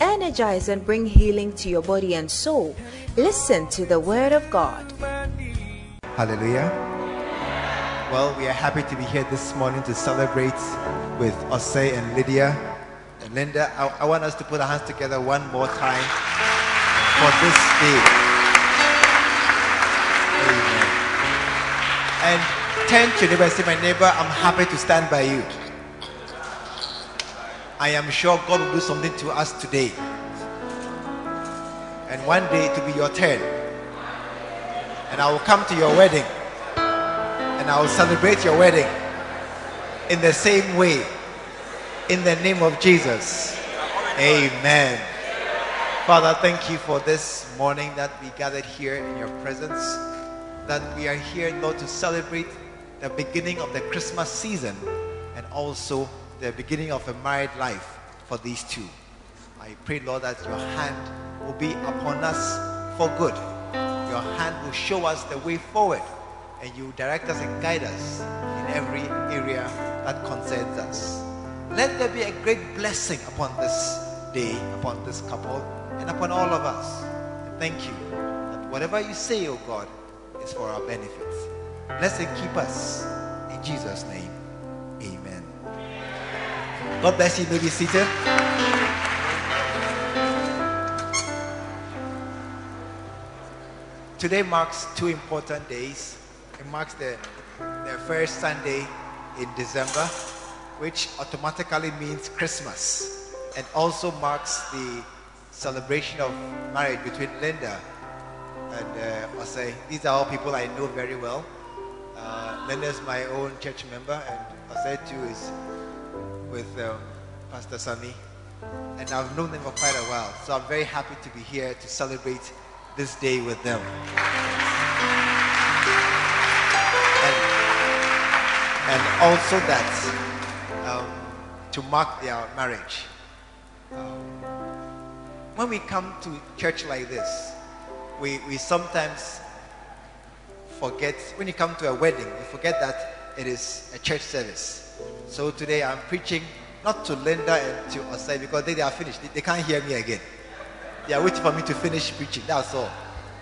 energize, and bring healing to your body and soul. Listen to the word of God. Hallelujah. Well, we are happy to be here this morning to celebrate with Osei and Lydia and Linda. I, I want us to put our hands together one more time for this day. Amen. And turn to neighbor say, My neighbor, I'm happy to stand by you. I am sure God will do something to us today. And one day it will be your turn. And I will come to your wedding and I will celebrate your wedding in the same way. In the name of Jesus. Amen. Father, thank you for this morning that we gathered here in your presence. That we are here, Lord, to celebrate the beginning of the Christmas season and also the beginning of a married life for these two. I pray, Lord, that your hand will be upon us for good. Your hand will show us the way forward and you direct us and guide us in every area that concerns us. Let there be a great blessing upon this day, upon this couple, and upon all of us. Thank you that whatever you say, O oh God, is for our benefit. Bless and keep us. In Jesus' name. God bless you. you may be seated. Today marks two important days. It marks the, the first Sunday in December, which automatically means Christmas, and also marks the celebration of marriage between Linda and uh, Osei. These are all people I know very well. Uh, Linda is my own church member, and Osei too is with um, Pastor Sunny. And I've known them for quite a while, so I'm very happy to be here to celebrate this day with them. And, and also that um, to mark their marriage. Um, when we come to church like this, we, we sometimes forget, when you come to a wedding, you forget that it is a church service. So today I'm preaching not to Linda and to Osei because they, they are finished. They, they can't hear me again. They are waiting for me to finish preaching. That's all.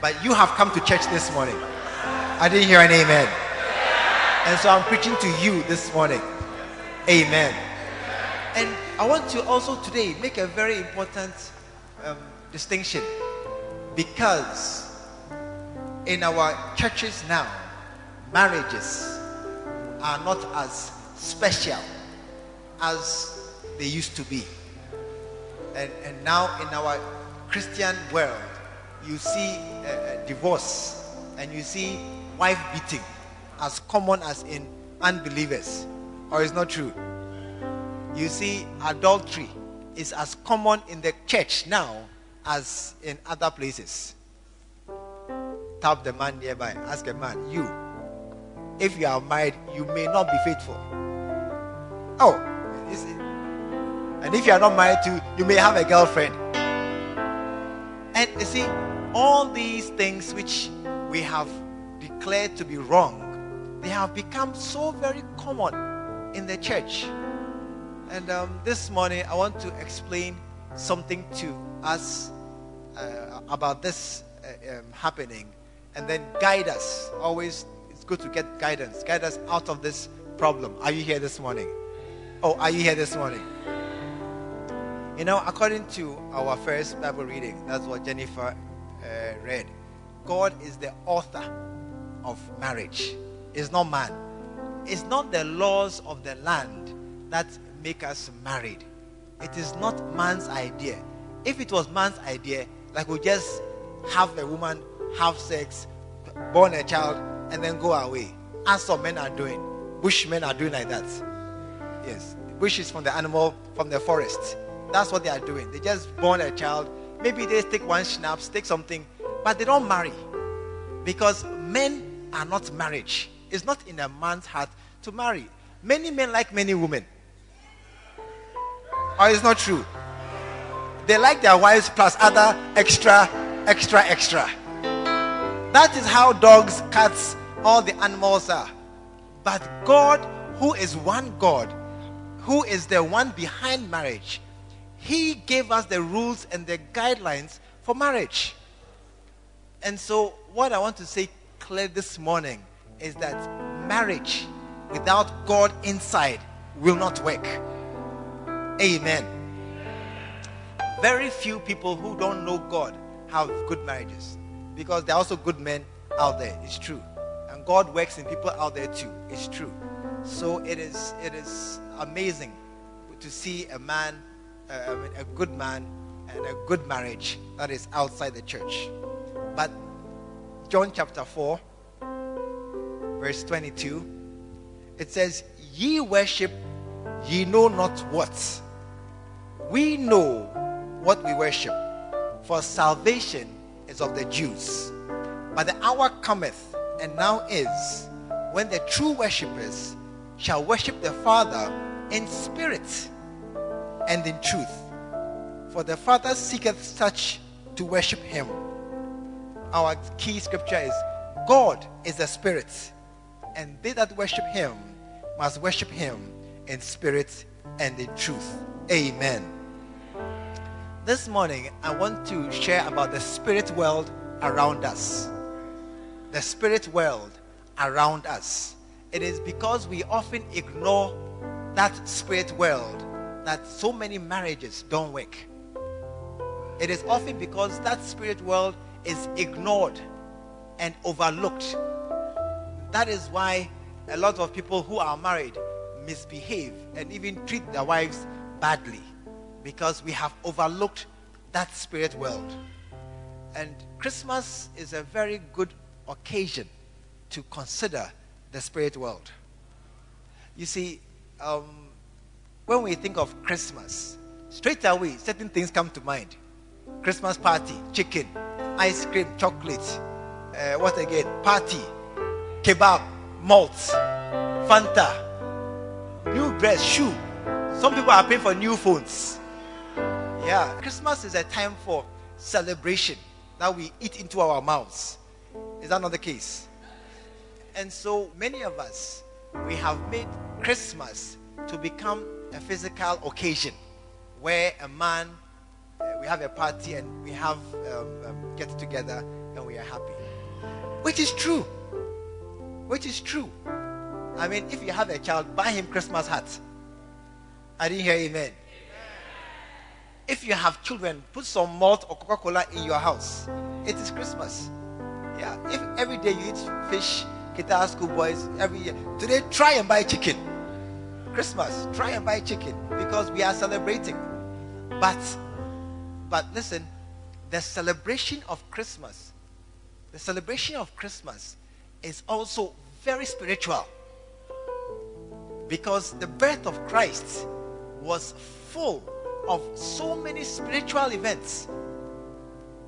But you have come to church this morning. I didn't hear an amen. And so I'm preaching to you this morning. Amen. And I want to also today make a very important um, distinction because in our churches now, marriages are not as special as they used to be. And, and now in our Christian world, you see divorce and you see wife beating as common as in unbelievers. Or is not true? You see adultery is as common in the church now as in other places. Tap the man nearby. Ask a man, you, if you are married, you may not be faithful. Oh, you see. and if you are not married to, you may have a girlfriend. And you see, all these things which we have declared to be wrong, they have become so very common in the church. And um, this morning, I want to explain something to us uh, about this uh, um, happening and then guide us. Always, it's good to get guidance, guide us out of this problem. Are you here this morning? Oh, are you here this morning? You know, according to our first Bible reading, that's what Jennifer uh, read. God is the author of marriage. It's not man. It's not the laws of the land that make us married. It is not man's idea. If it was man's idea, like we just have a woman have sex, born a child, and then go away. As some men are doing. Bushmen are doing like that. Yes. Bush is from the animal, from the forest. That's what they are doing. They just born a child. Maybe they take one schnapps, take something, but they don't marry. Because men are not marriage. It's not in a man's heart to marry. Many men like many women. Or it's not true. They like their wives plus other extra, extra, extra. That is how dogs, cats, all the animals are. But God, who is one God, who is the one behind marriage, He gave us the rules and the guidelines for marriage. And so, what I want to say clear this morning is that marriage without God inside will not work. Amen. Very few people who don't know God have good marriages because there are also good men out there. It's true. And God works in people out there too. It's true. So it is it is amazing to see a man, uh, a good man, and a good marriage that is outside the church. But John chapter 4, verse 22, it says, Ye worship, ye know not what. We know what we worship, for salvation is of the Jews. But the hour cometh, and now is, when the true worshippers shall worship the Father in spirit and in truth. For the Father seeketh such to worship him. Our key scripture is God is a spirit, and they that worship him must worship him in spirit and in truth. Amen. This morning, I want to share about the spirit world around us. The spirit world around us. It is because we often ignore that spirit world that so many marriages don't work. It is often because that spirit world is ignored and overlooked. That is why a lot of people who are married misbehave and even treat their wives badly because we have overlooked that spirit world. And Christmas is a very good occasion to consider the spirit world. You see, um, when we think of Christmas, straight away certain things come to mind Christmas party, chicken, ice cream, chocolate, uh, what again? Party, kebab, malt, Fanta, new dress, shoe. Some people are paying for new phones. Yeah, Christmas is a time for celebration that we eat into our mouths. Is that not the case? And so many of us, we have made Christmas to become a physical occasion where a man, uh, we have a party and we have um, um, get together and we are happy. Which is true. Which is true. I mean, if you have a child, buy him Christmas hat. I didn't hear amen. If you have children, put some malt or Coca Cola in your house. It is Christmas. Yeah. If every day you eat fish, guitar school boys every year. Today, try and buy chicken. Christmas, try and buy chicken because we are celebrating. But, but listen, the celebration of Christmas, the celebration of Christmas is also very spiritual because the birth of Christ was full of so many spiritual events.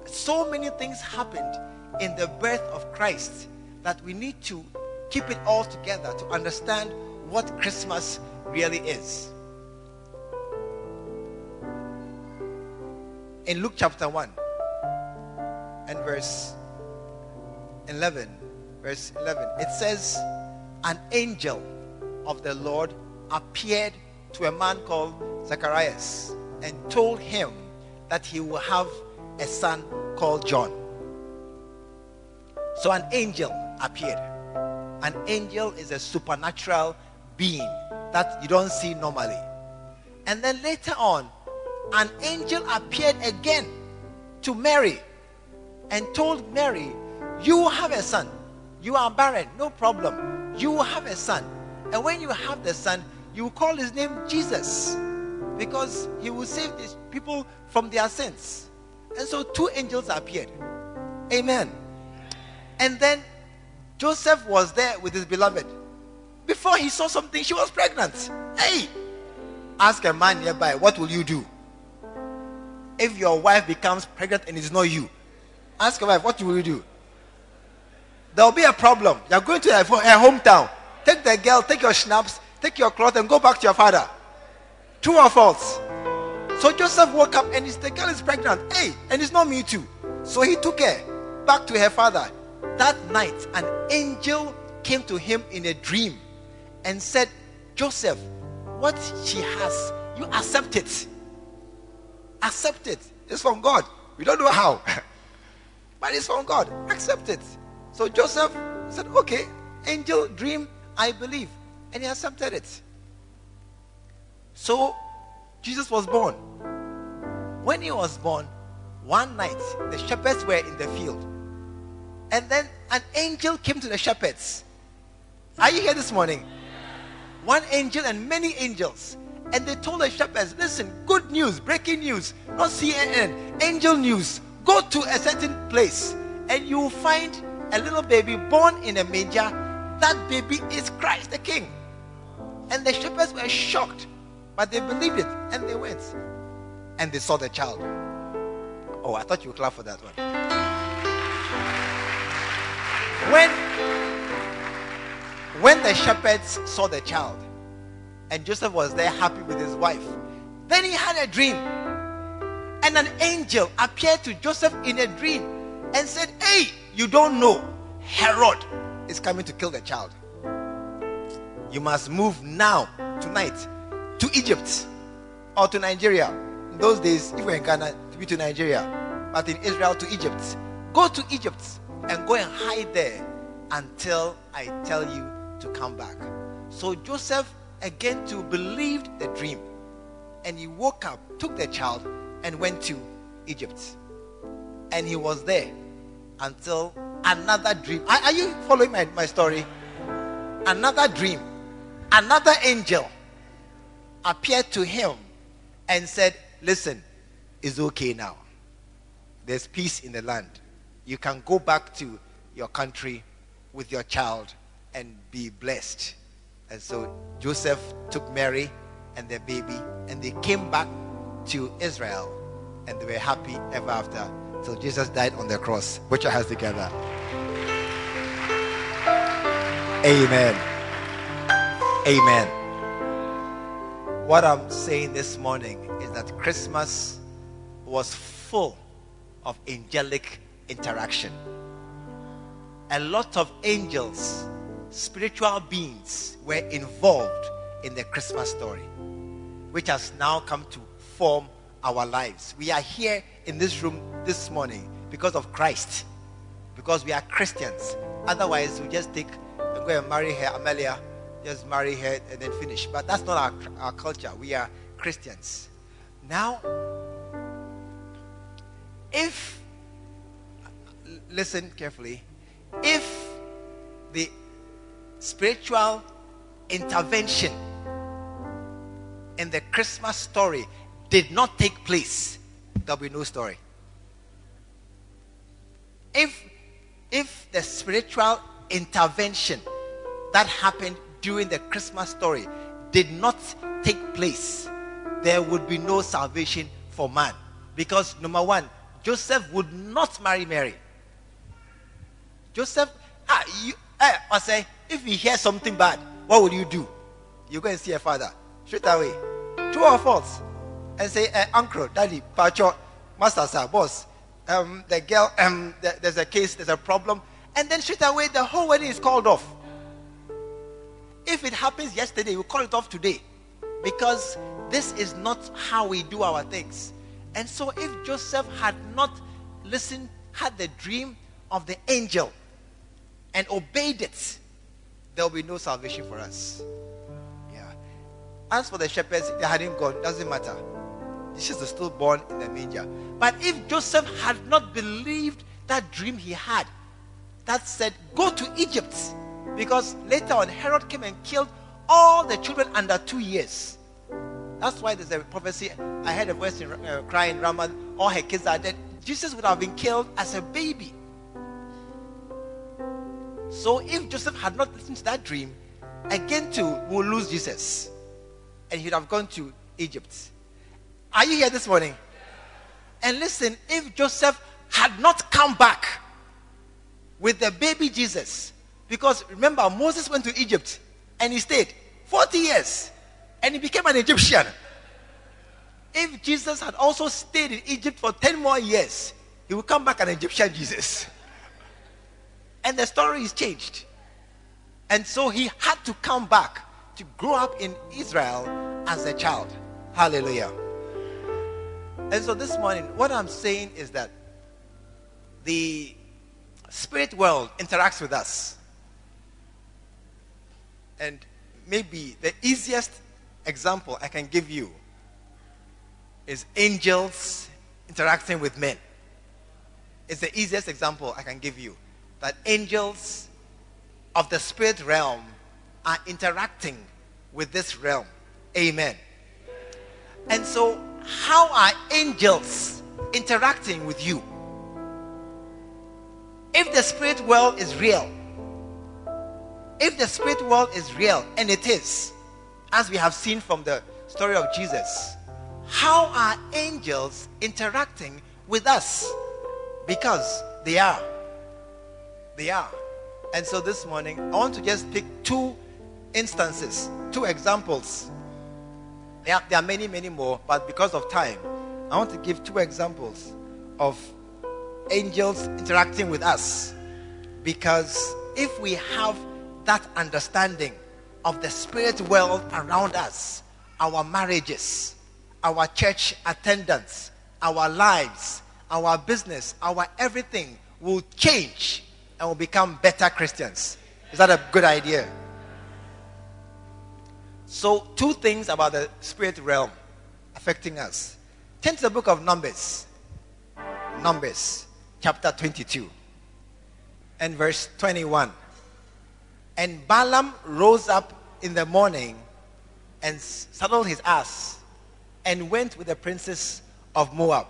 So many things happened in the birth of Christ that we need to keep it all together to understand what Christmas really is. In Luke chapter 1 and verse 11, verse 11, it says, An angel of the Lord appeared to a man called Zacharias and told him that he will have a son called John. So an angel appeared. An angel is a supernatural being that you don't see normally. And then later on, an angel appeared again to Mary and told Mary, You have a son. You are barren, no problem. You have a son. And when you have the son, you will call his name Jesus because he will save these people from their sins. And so two angels appeared. Amen. And then Joseph was there with his beloved. Before he saw something, she was pregnant. Hey, ask a man nearby, what will you do? If your wife becomes pregnant and it's not you, ask your wife, what will you do? there'll be a problem. You're going to her, hometown. Take the girl, take your schnapps, take your cloth, and go back to your father. True or false? So Joseph woke up and the girl is pregnant. Hey, and it's not me too. So he took her back to her father. That night, an angel came to him in a dream and said, Joseph, what she has, you accept it. Accept it. It's from God. We don't know how, but it's from God. Accept it. So Joseph said, Okay, angel dream, I believe. And he accepted it. So Jesus was born. When he was born, one night the shepherds were in the field. And then an angel came to the shepherds. Are you here this morning? One angel and many angels. And they told the shepherds, listen, good news, breaking news, not CNN, angel news. Go to a certain place and you will find a little baby born in a manger. That baby is Christ the King. And the shepherds were shocked, but they believed it and they went. And they saw the child. Oh, I thought you would clap for that one. When, when the shepherds saw the child, and Joseph was there happy with his wife, then he had a dream. And an angel appeared to Joseph in a dream and said, Hey, you don't know, Herod is coming to kill the child. You must move now, tonight, to Egypt or to Nigeria. In those days, if we're in Ghana, to be to Nigeria, but in Israel, to Egypt. Go to Egypt and go and hide there until I tell you to come back. So Joseph again to believed the dream. And he woke up, took the child, and went to Egypt. And he was there until another dream. Are, are you following my, my story? Another dream. Another angel appeared to him and said, Listen, it's okay now. There's peace in the land. You can go back to your country with your child and be blessed. And so Joseph took Mary and their baby and they came back to Israel and they were happy ever after. So Jesus died on the cross. Put your hands together. Amen. Amen. What I'm saying this morning is that Christmas was full of angelic interaction. A lot of angels, spiritual beings, were involved in the Christmas story, which has now come to form our lives. We are here in this room this morning because of Christ, because we are Christians. Otherwise, we just take and go and marry her, Amelia, just marry her and then finish. But that's not our, our culture. We are Christians. Now, if, listen carefully, if the spiritual intervention in the Christmas story did not take place, there'll be no story. If if the spiritual intervention that happened during the Christmas story did not take place, there would be no salvation for man. Because number one, Joseph would not marry Mary. Joseph, ah, you, eh, I say, if you hear something bad, what will you do? You go and see your father straight away. True or false? And say, eh, uncle, daddy, pacho, master, sir, boss, um, the girl, um, the, there's a case, there's a problem, and then straight away the whole wedding is called off. If it happens yesterday, we call it off today. Because this is not how we do our things. And so if Joseph had not listened, had the dream of the angel and obeyed it, there will be no salvation for us. Yeah. As for the shepherds, they hadn't gone, doesn't matter. Jesus is still born in the manger. But if Joseph had not believed that dream he had, that said, Go to Egypt. Because later on, Herod came and killed all the children under two years. That's why there's a prophecy. I heard a voice in, uh, crying, Ramah, all her kids are dead. Jesus would have been killed as a baby. So if Joseph had not listened to that dream, again too will lose Jesus. And he'd have gone to Egypt. Are you here this morning? And listen, if Joseph had not come back, with the baby Jesus. Because remember, Moses went to Egypt and he stayed 40 years and he became an Egyptian. If Jesus had also stayed in Egypt for 10 more years, he would come back an Egyptian Jesus. And the story is changed. And so he had to come back to grow up in Israel as a child. Hallelujah. And so this morning, what I'm saying is that the spirit world interacts with us. And maybe the easiest example I can give you is angels interacting with men. It's the easiest example I can give you. That angels of the spirit realm are interacting with this realm. Amen. And so, how are angels interacting with you? If the spirit world is real, if the spirit world is real, and it is, as we have seen from the story of Jesus, how are angels interacting with us? Because they are. They are. And so this morning, I want to just pick two instances, two examples. There are, there are many, many more, but because of time, I want to give two examples of angels interacting with us. Because if we have that understanding of the spirit world around us, our marriages, our church attendance, our lives, our business, our everything will change and will become better Christians. Is that a good idea? So, two things about the spirit realm affecting us. Turn to the book of Numbers. Numbers chapter 22 and verse 21. And Balaam rose up in the morning and saddled his ass and went with the princes of Moab.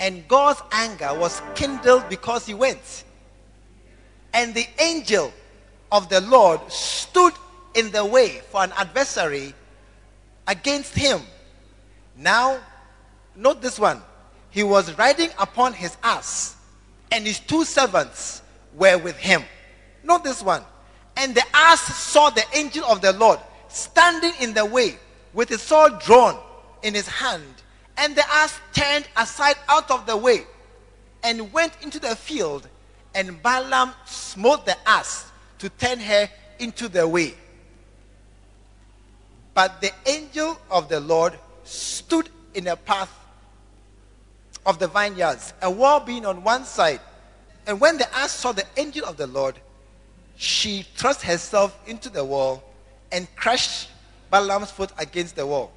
And God's anger was kindled because he went. And the angel of the Lord stood in the way for an adversary against him. Now, note this one he was riding upon his ass, and his two servants were with him. Not this one. And the ass saw the angel of the Lord standing in the way with his sword drawn in his hand. And the ass turned aside out of the way and went into the field. And Balaam smote the ass to turn her into the way. But the angel of the Lord stood in a path of the vineyards, a wall being on one side. And when the ass saw the angel of the Lord, she thrust herself into the wall and crushed Balaam's foot against the wall.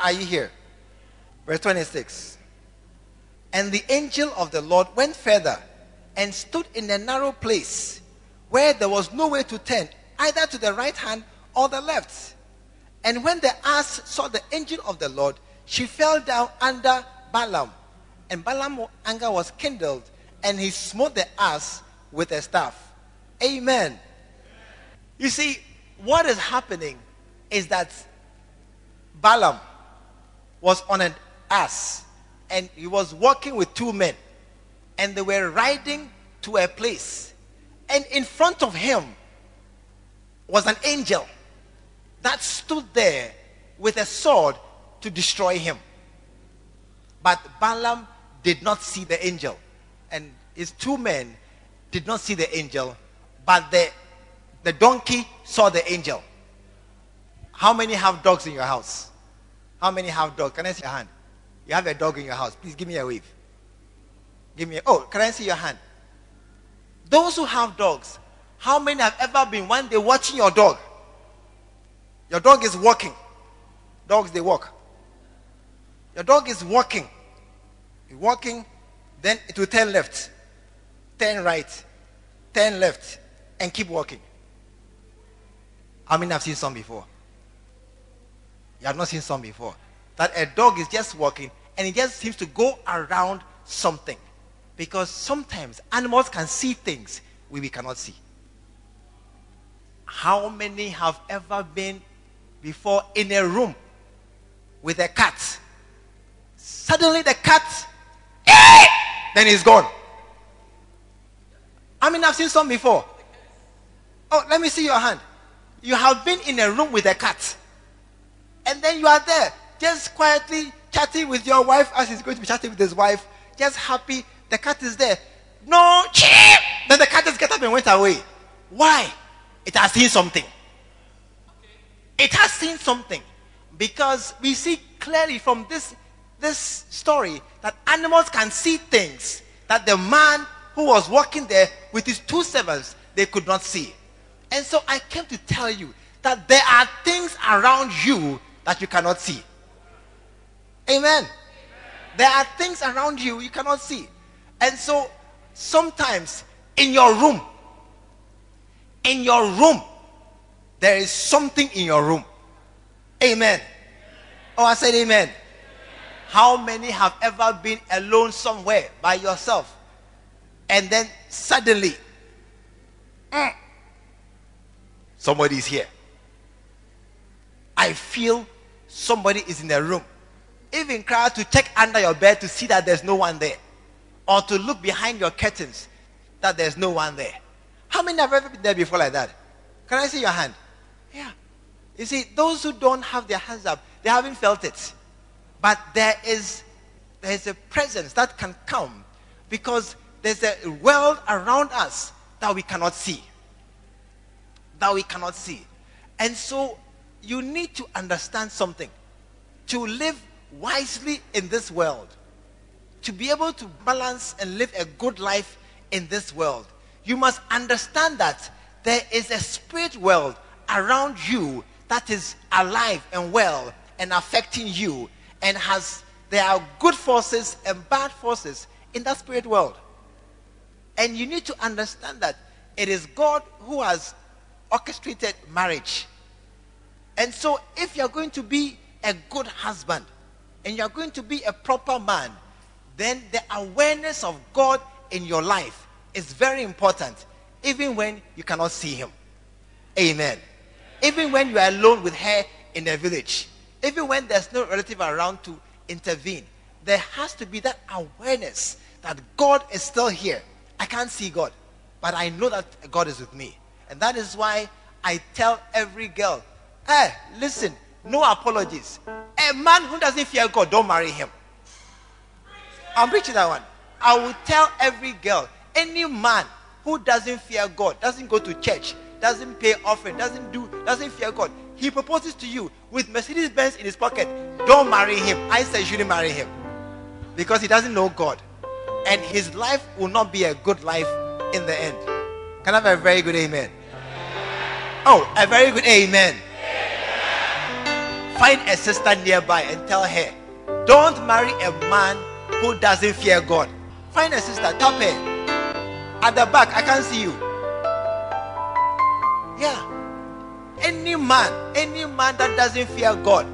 Are you here? Verse 26. And the angel of the Lord went further and stood in a narrow place where there was no way to turn, either to the right hand or the left. And when the ass saw the angel of the Lord, she fell down under Balaam. And Balaam's anger was kindled, and he smote the ass with a staff. Amen. You see, what is happening is that Balaam was on an ass and he was walking with two men and they were riding to a place and in front of him was an angel that stood there with a sword to destroy him but Balaam did not see the angel. And his two men did not see the angel, but the, the donkey saw the angel. How many have dogs in your house? How many have dogs? Can I see your hand? You have a dog in your house. Please give me a wave. Give me oh, can I see your hand? Those who have dogs, how many have ever been one day watching your dog? Your dog is walking. Dogs, they walk. Your dog is walking. You're walking, then it will turn left, turn right, turn left, and keep walking. How many have seen some before? You have not seen some before. That a dog is just walking and it just seems to go around something. Because sometimes animals can see things we, we cannot see. How many have ever been before in a room with a cat Suddenly the cat, eh, then he's gone. I mean, I've seen some before. Oh, let me see your hand. You have been in a room with a cat. And then you are there, just quietly chatting with your wife as he's going to be chatting with his wife, just happy. The cat is there. No, chip! Then the cat just got up and went away. Why? It has seen something. It has seen something. Because we see clearly from this, this story that animals can see things that the man who was walking there with his two servants, they could not see. And so I came to tell you that there are things around you that you cannot see. Amen. Amen. There are things around you you cannot see. And so sometimes in your room, in your room, there is something in your room. Amen. Oh, I said amen. How many have ever been alone somewhere by yourself? And then suddenly, mm, somebody is here. I feel somebody is in the room. Even cry to check under your bed to see that there's no one there. Or to look behind your curtains that there's no one there. How many have ever been there before like that? Can I see your hand? Yeah. You see, those who don't have their hands up, they haven't felt it. But there is there is a presence that can come because there's a world around us that we cannot see. That we cannot see. And so you need to understand something. To live wisely in this world, to be able to balance and live a good life in this world, you must understand that there is a spirit world around you that is alive and well and affecting you and has there are good forces and bad forces in that spirit world. And you need to understand that it is God who has orchestrated marriage. And so if you're going to be a good husband and you're going to be a proper man, then the awareness of God in your life is very important, even when you cannot see Him. Amen. Even when you are alone with her in a village, even when there's no relative around to intervene, there has to be that awareness that God is still here. I can't see God, but I know that God is with me. And that is why I tell every girl, hey, listen, no apologies. A man who doesn't fear God, don't marry him. I'm preaching that one. I will tell every girl, any man who doesn't fear God, doesn't go to church, doesn't pay offering, doesn't do, doesn't fear God, he proposes to you with Mercedes Benz in his pocket. Don't marry him. I say you shouldn't marry him because he doesn't know God, and his life will not be a good life in the end. Can I have a very good amen? Oh, a very good amen. Find a sister nearby and tell her, don't marry a man who doesn't fear God. Find a sister, tap her. At the back, I can't see you. Yeah. Any man, any man that doesn't fear God,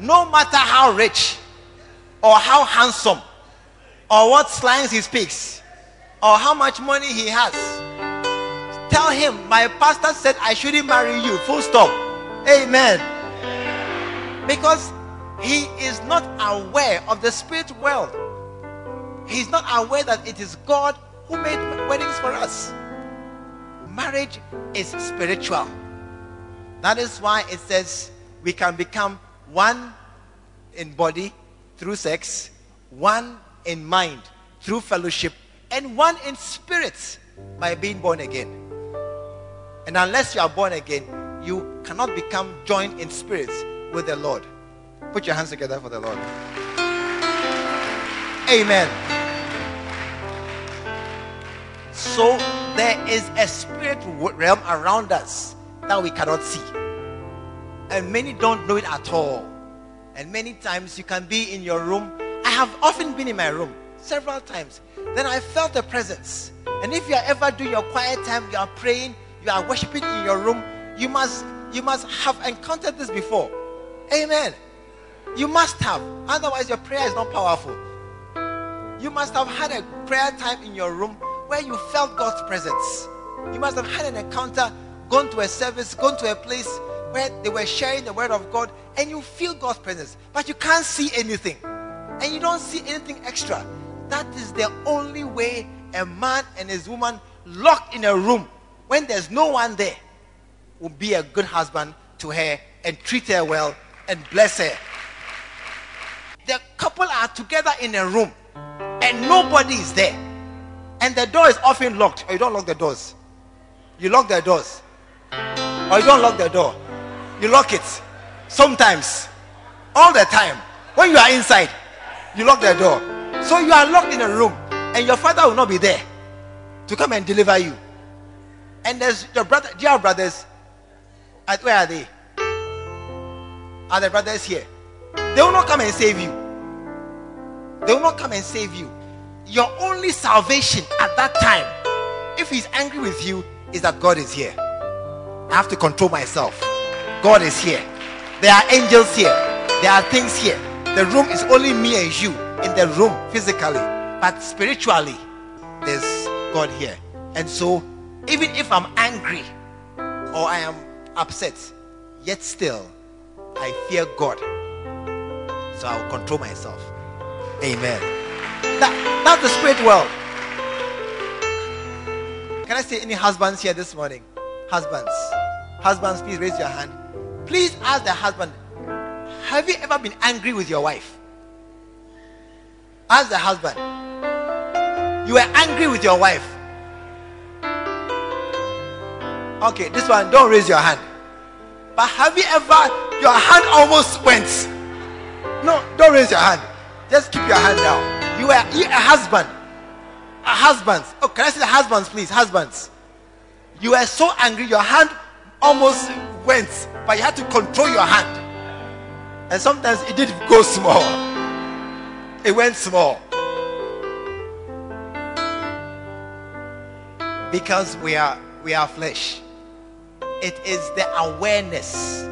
no matter how rich or how handsome or what slangs he speaks or how much money he has, tell him, My pastor said I shouldn't marry you. Full stop. Amen. Because he is not aware of the spirit world. He's not aware that it is God who made weddings for us. Marriage is spiritual. That is why it says we can become one in body through sex, one in mind through fellowship, and one in spirit by being born again. And unless you are born again, you cannot become joined in spirit with the Lord. Put your hands together for the Lord. Amen. So there is a spirit realm around us that we cannot see. And many don't know it at all. And many times you can be in your room. I have often been in my room several times. Then I felt the presence. And if you ever doing your quiet time, you are praying, you are worshiping in your room, you must you must have encountered this before. Amen. You must have. Otherwise, your prayer is not powerful. You must have had a prayer time in your room where you felt God's presence. You must have had an encounter, gone to a service, gone to a place where they were sharing the word of God, and you feel God's presence, but you can't see anything. And you don't see anything extra. That is the only way a man and his woman locked in a room when there's no one there will be a good husband to her and treat her well and bless her. The couple are together in a room and nobody is there. And the door is often locked. Or you don't lock the doors. You lock the doors. Or you don't lock the door. You lock it. Sometimes. All the time. When you are inside, you lock the door. So you are locked in a room. And your father will not be there to come and deliver you. And there's your brother, dear brothers. Where are they? Are the brothers here? They will not come and save you. They will not come and save you. Your only salvation at that time, if he's angry with you, is that God is here. I have to control myself. God is here. There are angels here. There are things here. The room is only me and you in the room physically, but spiritually, there's God here. And so, even if I'm angry or I am upset, yet still, I fear God. So I'll control myself. Amen. That, that's the spirit world. Can I see any husbands here this morning? Husbands. Husbands, please raise your hand. Please ask the husband, have you ever been angry with your wife? Ask the husband. You were angry with your wife. Okay, this one, don't raise your hand. But have you ever, your hand almost went? No, don't raise your hand. Just keep your hand down. You are you a husband. A husband. Oh, can I say the husbands, please? Husbands. You were so angry, your hand almost went, but you had to control your hand. And sometimes it did go small. It went small. Because we are we are flesh. It is the awareness,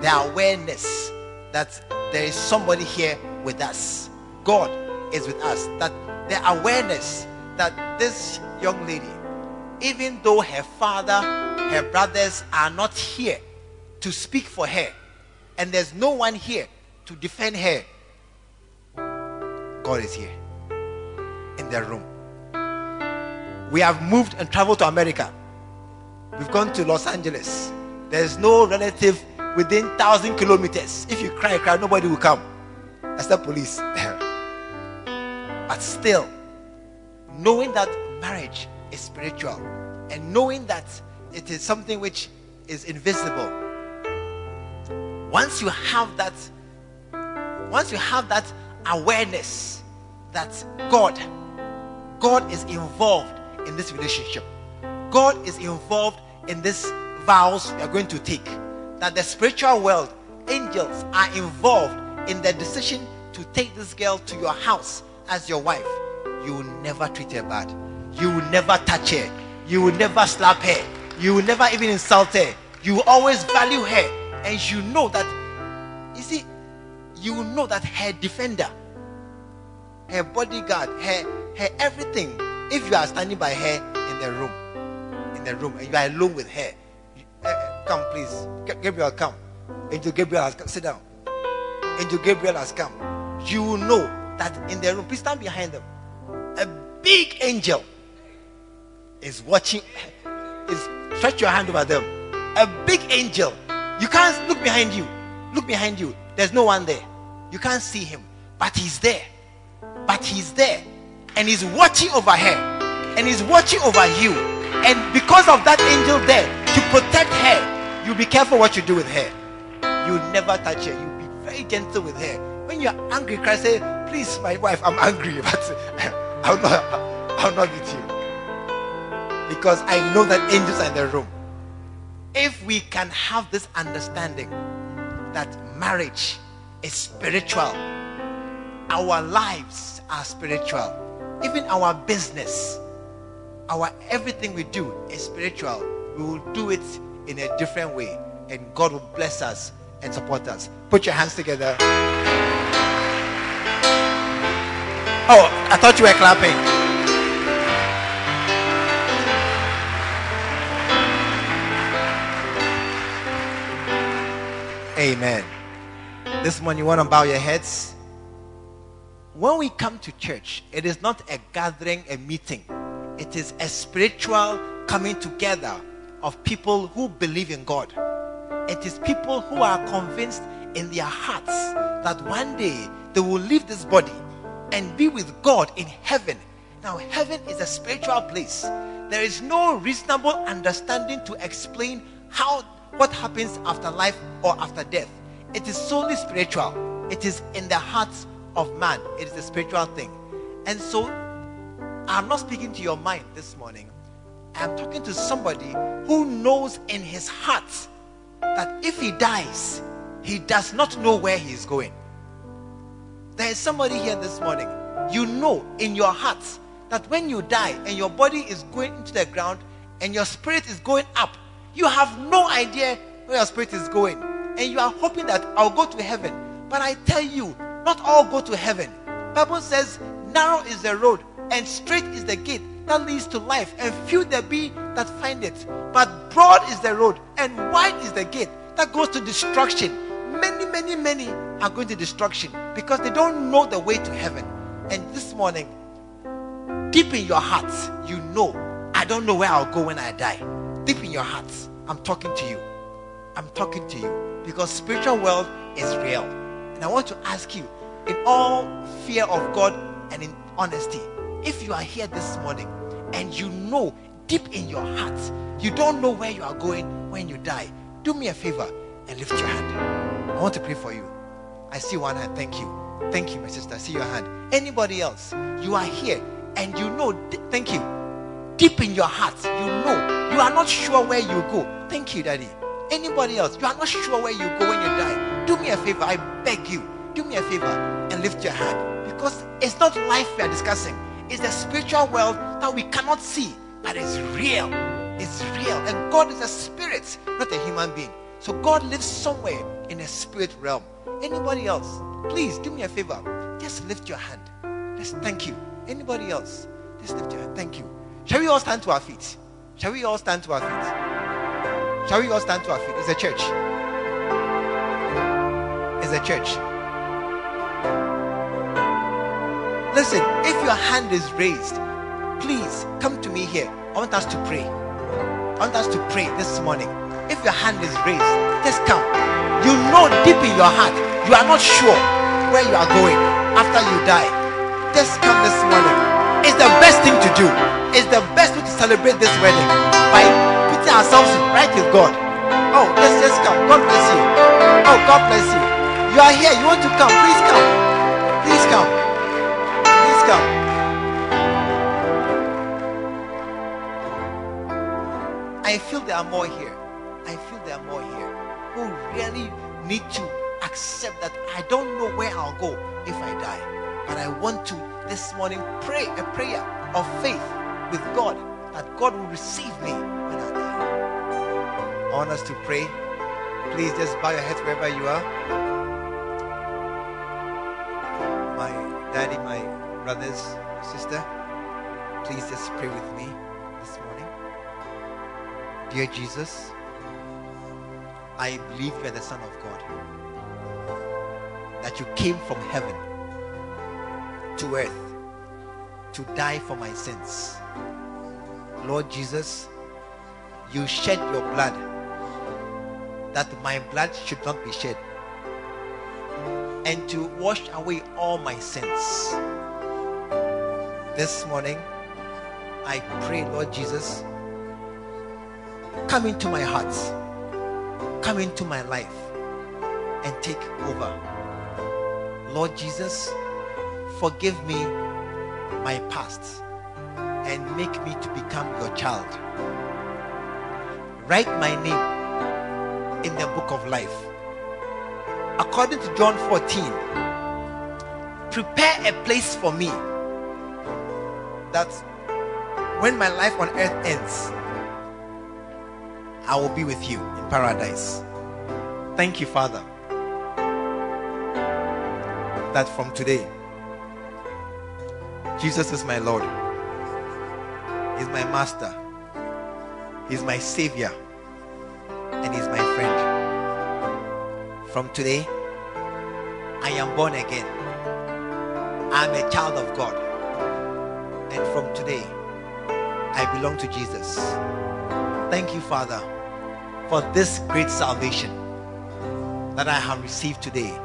the awareness that there is somebody here with us. God is with us. That the awareness that this young lady, even though her father, her brothers are not here to speak for her, and there's no one here to defend her, God is here in their room. We have moved and traveled to America. We've gone to Los Angeles. There's no relative within thousand kilometers. If you cry, cry, nobody will come. Except police. but still, knowing that marriage is spiritual and knowing that it is something which is invisible. Once you have that, once you have that awareness that God, God is involved in this relationship. God is involved in this vows you are going to take. That the spiritual world, angels are involved in the decision to take this girl to your house as your wife. You will never treat her bad. You will never touch her. You will never slap her. You will never even insult her. You will always value her. And you know that, you see, you will know that her defender, her bodyguard, her, her everything, if you are standing by her in the room, in the room, and you are alone with her, uh, come please, Gabriel, come. Angel Gabriel has come. Sit down. Angel Gabriel has come. You will know that in the room, please stand behind them. A big angel is watching, is stretch your hand over them. A big angel. You can't look behind you. Look behind you. There's no one there. You can't see him. But he's there. But he's there. And he's watching over her. And he's watching over you. And because of that angel there, to protect her, you be careful what you do with her. You never touch her. You be very gentle with her. When you're angry, cry, say, please, my wife, I'm angry, but I'll not, I'll not beat you. Because I know that angels are in the room. If we can have this understanding that marriage is spiritual, our lives are spiritual, even our business, our everything we do is spiritual. We will do it in a different way, and God will bless us and support us. Put your hands together. Oh, I thought you were clapping. Amen. This morning, you want to bow your heads? When we come to church, it is not a gathering, a meeting. It is a spiritual coming together of people who believe in God. It is people who are convinced in their hearts that one day they will leave this body and be with God in heaven. Now, heaven is a spiritual place. There is no reasonable understanding to explain how what happens after life or after death. It is solely spiritual. It is in the hearts of man. It is a spiritual thing. And so I'm not speaking to your mind this morning. I'm talking to somebody who knows in his heart that if he dies, he does not know where he is going. There is somebody here this morning. You know in your heart that when you die and your body is going into the ground and your spirit is going up, you have no idea where your spirit is going. And you are hoping that I'll go to heaven. But I tell you, not all go to heaven. Bible says, narrow is the road and straight is the gate that leads to life, and few there be that find it. But broad is the road, and wide is the gate that goes to destruction. Many, many, many are going to destruction because they don't know the way to heaven. And this morning, deep in your hearts, you know, I don't know where I'll go when I die. Deep in your hearts, I'm talking to you. I'm talking to you because spiritual world is real. And I want to ask you, in all fear of God and in honesty, if you are here this morning and you know deep in your heart you don't know where you are going when you die, do me a favor and lift your hand. I want to pray for you. I see one hand. Thank you. Thank you, my sister. I see your hand. Anybody else? You are here and you know, thank you. Deep in your heart, you know you are not sure where you go. Thank you, Daddy. Anybody else? You are not sure where you go when you die. Do me a favor. I beg you. Do me a favor and lift your hand because it's not life we are discussing. It's the spiritual world that we cannot see, but it's real. It's real. And God is a spirit, not a human being. So God lives somewhere in a spirit realm. Anybody else? Please do me a favor. Just lift your hand. Just thank you. Anybody else? Just lift your hand. Thank you. Shall we all stand to our feet? Shall we all stand to our feet? Shall we all stand to our feet? It's a church. It's a church. Listen, if your hand is raised, please come to me here. I want us to pray. I want us to pray this morning. If your hand is raised, just come. You know deep in your heart, you are not sure where you are going after you die. Just come this morning. It's the best thing to do. It's the best way to celebrate this wedding by putting ourselves right with God. Oh, let's just come. God bless you. Oh, God bless you. You are here. You want to come? Please come. Please come. Please come. I feel there are more here. I feel there are more here who really need to accept that I don't know where I'll go if I die. But I want to this morning pray a prayer of faith with God that God will receive me when I die. I want us to pray. Please just bow your heads wherever you are. My daddy, my brothers, sister, please just pray with me. This morning. Dear Jesus, I believe you are the Son of God. That you came from heaven to earth to die for my sins. Lord Jesus, you shed your blood that my blood should not be shed and to wash away all my sins. This morning, I pray, Lord Jesus Come into my heart. Come into my life and take over. Lord Jesus, forgive me my past and make me to become your child. Write my name in the book of life. According to John 14, prepare a place for me that when my life on earth ends, I will be with you in paradise. Thank you, Father, that from today, Jesus is my Lord. He's my Master. He's my Savior. And He's my friend. From today, I am born again. I'm a child of God. And from today, I belong to Jesus. Thank you, Father, for this great salvation that I have received today.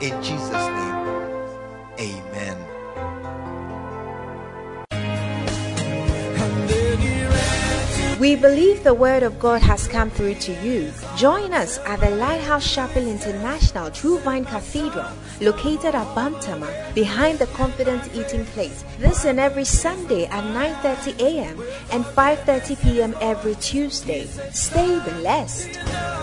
In Jesus' name, amen. We believe the word of God has come through to you. Join us at the Lighthouse Chapel International True Vine Cathedral, located at Bantama, behind the Confidence Eating Place. This and every Sunday at 9:30 a.m. and 5:30 p.m. every Tuesday. Stay blessed.